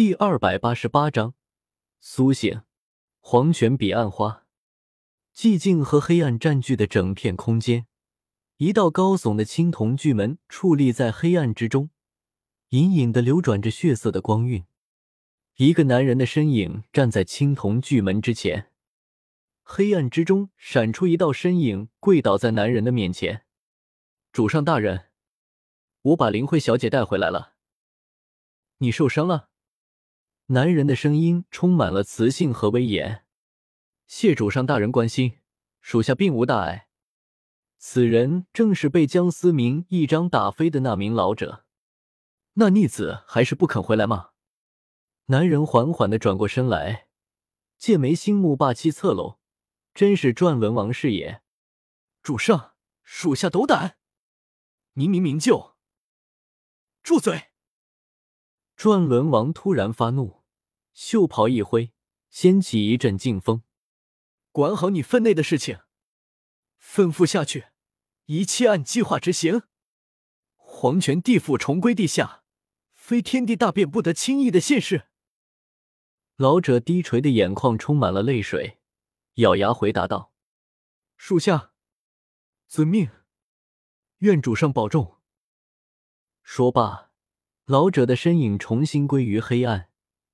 第二百八十八章苏醒。黄泉彼岸花，寂静和黑暗占据的整片空间。一道高耸的青铜巨门矗立在黑暗之中，隐隐的流转着血色的光晕。一个男人的身影站在青铜巨门之前，黑暗之中闪出一道身影，跪倒在男人的面前：“主上大人，我把林慧小姐带回来了。你受伤了？”男人的声音充满了磁性和威严。“谢主上大人关心，属下并无大碍。”此人正是被江思明一掌打飞的那名老者。那逆子还是不肯回来吗？男人缓缓的转过身来，剑眉星目，霸气侧漏，真是转轮王是也。主上，属下斗胆。您明明就住嘴！转轮王突然发怒，袖袍一挥，掀起一阵劲风。管好你分内的事情。吩咐下去，一切按计划执行。黄泉地府重归地下，非天地大变，不得轻易的现世。老者低垂的眼眶充满了泪水，咬牙回答道：“属下遵命，愿主上保重。”说罢，老者的身影重新归于黑暗，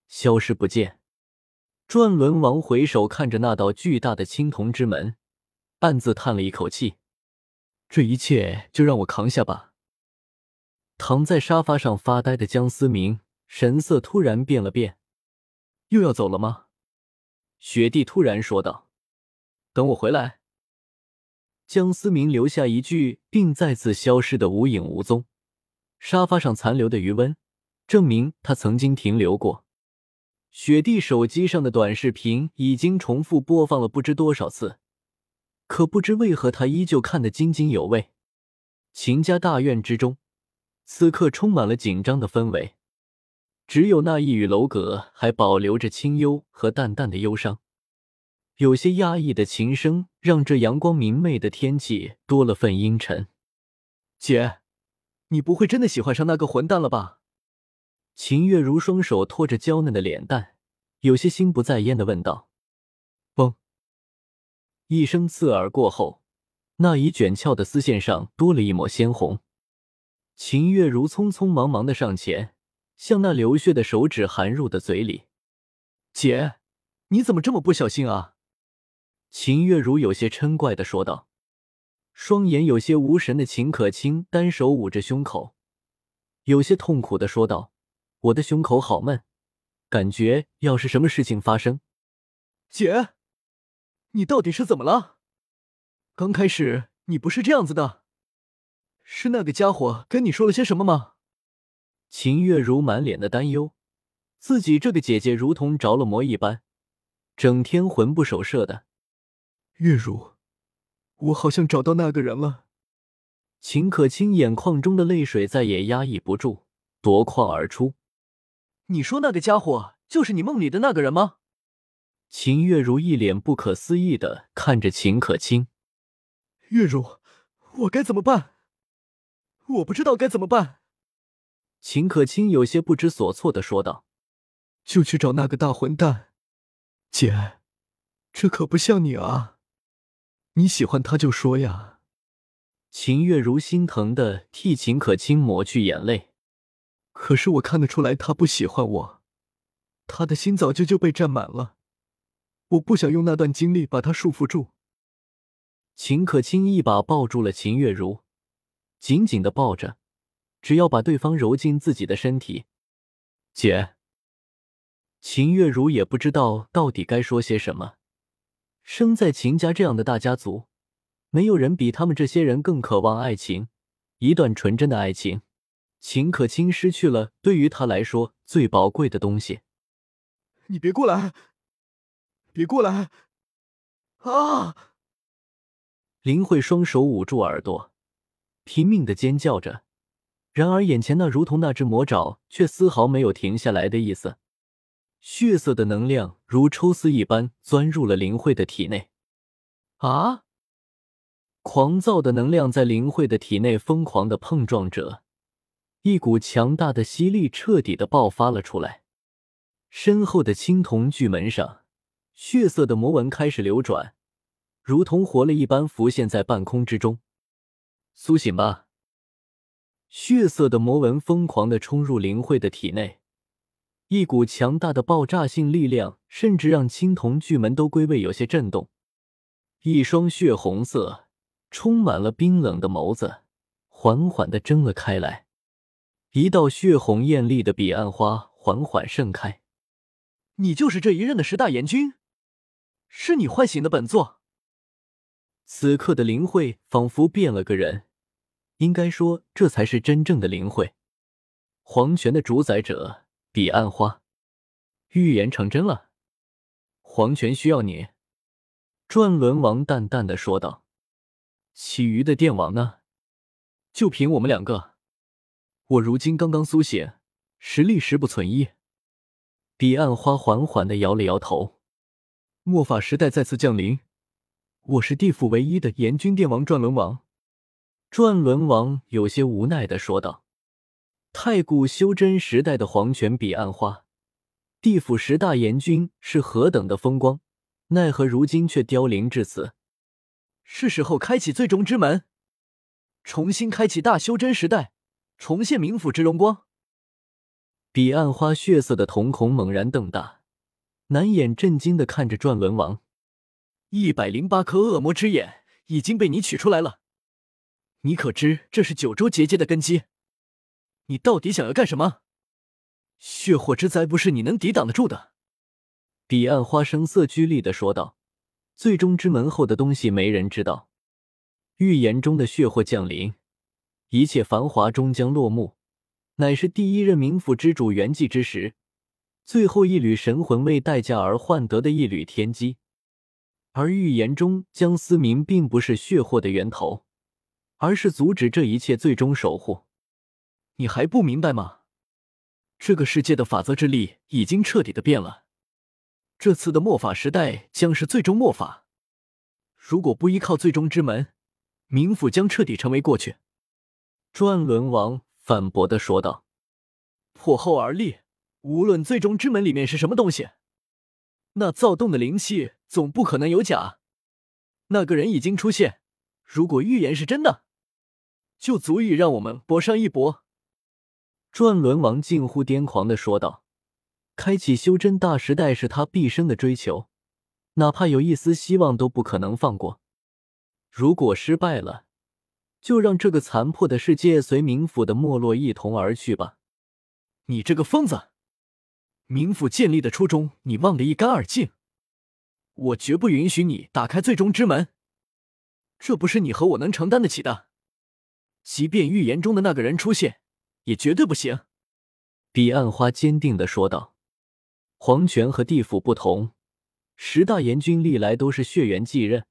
消失不见。转轮王回首看着那道巨大的青铜之门。暗自叹了一口气，这一切就让我扛下吧。躺在沙发上发呆的江思明神色突然变了变，又要走了吗？雪帝突然说道：“等我回来。”江思明留下一句，并再次消失的无影无踪。沙发上残留的余温，证明他曾经停留过。雪地手机上的短视频已经重复播放了不知多少次。可不知为何，他依旧看得津津有味。秦家大院之中，此刻充满了紧张的氛围，只有那一隅楼阁还保留着清幽和淡淡的忧伤。有些压抑的琴声，让这阳光明媚的天气多了份阴沉。姐，你不会真的喜欢上那个混蛋了吧？秦月如双手托着娇嫩的脸蛋，有些心不在焉的问道。嘣一声刺耳过后，那已卷翘的丝线上多了一抹鲜红。秦月如匆匆忙忙的上前，向那流血的手指含入的嘴里。姐，你怎么这么不小心啊？秦月如有些嗔怪的说道。双眼有些无神的秦可卿单手捂着胸口，有些痛苦的说道：“我的胸口好闷，感觉要是什么事情发生，姐。”你到底是怎么了？刚开始你不是这样子的，是那个家伙跟你说了些什么吗？秦月如满脸的担忧，自己这个姐姐如同着了魔一般，整天魂不守舍的。月如，我好像找到那个人了。秦可卿眼眶中的泪水再也压抑不住，夺眶而出。你说那个家伙就是你梦里的那个人吗？秦月如一脸不可思议的看着秦可卿，月如，我该怎么办？我不知道该怎么办。秦可卿有些不知所措的说道：“就去找那个大混蛋，姐，这可不像你啊！你喜欢他就说呀。”秦月如心疼的替秦可卿抹去眼泪，可是我看得出来他不喜欢我，他的心早就就被占满了。我不想用那段经历把他束缚住。秦可卿一把抱住了秦月如，紧紧的抱着，只要把对方揉进自己的身体。姐，秦月如也不知道到底该说些什么。生在秦家这样的大家族，没有人比他们这些人更渴望爱情，一段纯真的爱情。秦可卿失去了对于他来说最宝贵的东西。你别过来！别过来！啊！林慧双手捂住耳朵，拼命的尖叫着。然而，眼前那如同那只魔爪，却丝毫没有停下来的意思。血色的能量如抽丝一般钻入了林慧的体内。啊！狂躁的能量在林慧的体内疯狂的碰撞着，一股强大的吸力彻底的爆发了出来。身后的青铜巨门上，血色的魔纹开始流转，如同活了一般浮现在半空之中。苏醒吧！血色的魔纹疯狂的冲入灵慧的体内，一股强大的爆炸性力量，甚至让青铜巨门都归位，有些震动。一双血红色、充满了冰冷的眸子缓缓的睁了开来，一道血红艳丽的彼岸花缓缓盛开。你就是这一任的十大阎君，是你唤醒的本座。此刻的灵慧仿佛变了个人，应该说这才是真正的灵慧。黄泉的主宰者彼岸花，预言成真了。黄泉需要你。转轮王淡淡的说道：“其余的电王呢？就凭我们两个。我如今刚刚苏醒，实力实不存一。”彼岸花缓缓的摇了摇头。末法时代再次降临，我是地府唯一的炎君殿王转轮王。转轮王有些无奈的说道：“太古修真时代的黄泉彼岸花，地府十大炎君是何等的风光。”奈何如今却凋零至此，是时候开启最终之门，重新开启大修真时代，重现冥府之荣光。彼岸花血色的瞳孔猛然瞪大，难掩震惊的看着转轮王。一百零八颗恶魔之眼已经被你取出来了，你可知这是九州结界的根基？你到底想要干什么？血祸之灾不是你能抵挡得住的。彼岸花声色俱厉的说道：“最终之门后的东西没人知道，预言中的血祸降临，一切繁华终将落幕，乃是第一任冥府之主圆寂之时，最后一缕神魂为代价而换得的一缕天机。而预言中江思明并不是血祸的源头，而是阻止这一切最终守护。你还不明白吗？这个世界的法则之力已经彻底的变了。”这次的末法时代将是最终末法，如果不依靠最终之门，冥府将彻底成为过去。”转轮王反驳的说道。“破后而立，无论最终之门里面是什么东西，那躁动的灵气总不可能有假。那个人已经出现，如果预言是真的，就足以让我们搏上一搏。”转轮王近乎癫狂的说道。开启修真大时代是他毕生的追求，哪怕有一丝希望都不可能放过。如果失败了，就让这个残破的世界随冥府的没落一同而去吧。你这个疯子！冥府建立的初衷你忘得一干二净，我绝不允许你打开最终之门，这不是你和我能承担得起的。即便预言中的那个人出现，也绝对不行。彼岸花坚定的说道。黄泉和地府不同，十大阎君历来都是血缘继任，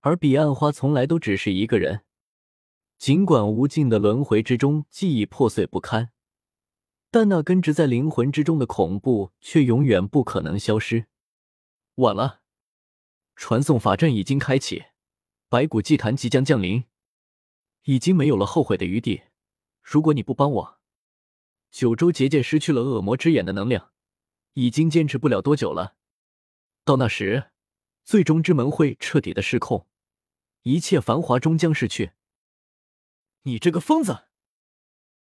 而彼岸花从来都只是一个人。尽管无尽的轮回之中记忆破碎不堪，但那根植在灵魂之中的恐怖却永远不可能消失。晚了，传送法阵已经开启，白骨祭坛即将降临，已经没有了后悔的余地。如果你不帮我，九州结界失去了恶魔之眼的能量。已经坚持不了多久了，到那时，最终之门会彻底的失控，一切繁华终将逝去。你这个疯子！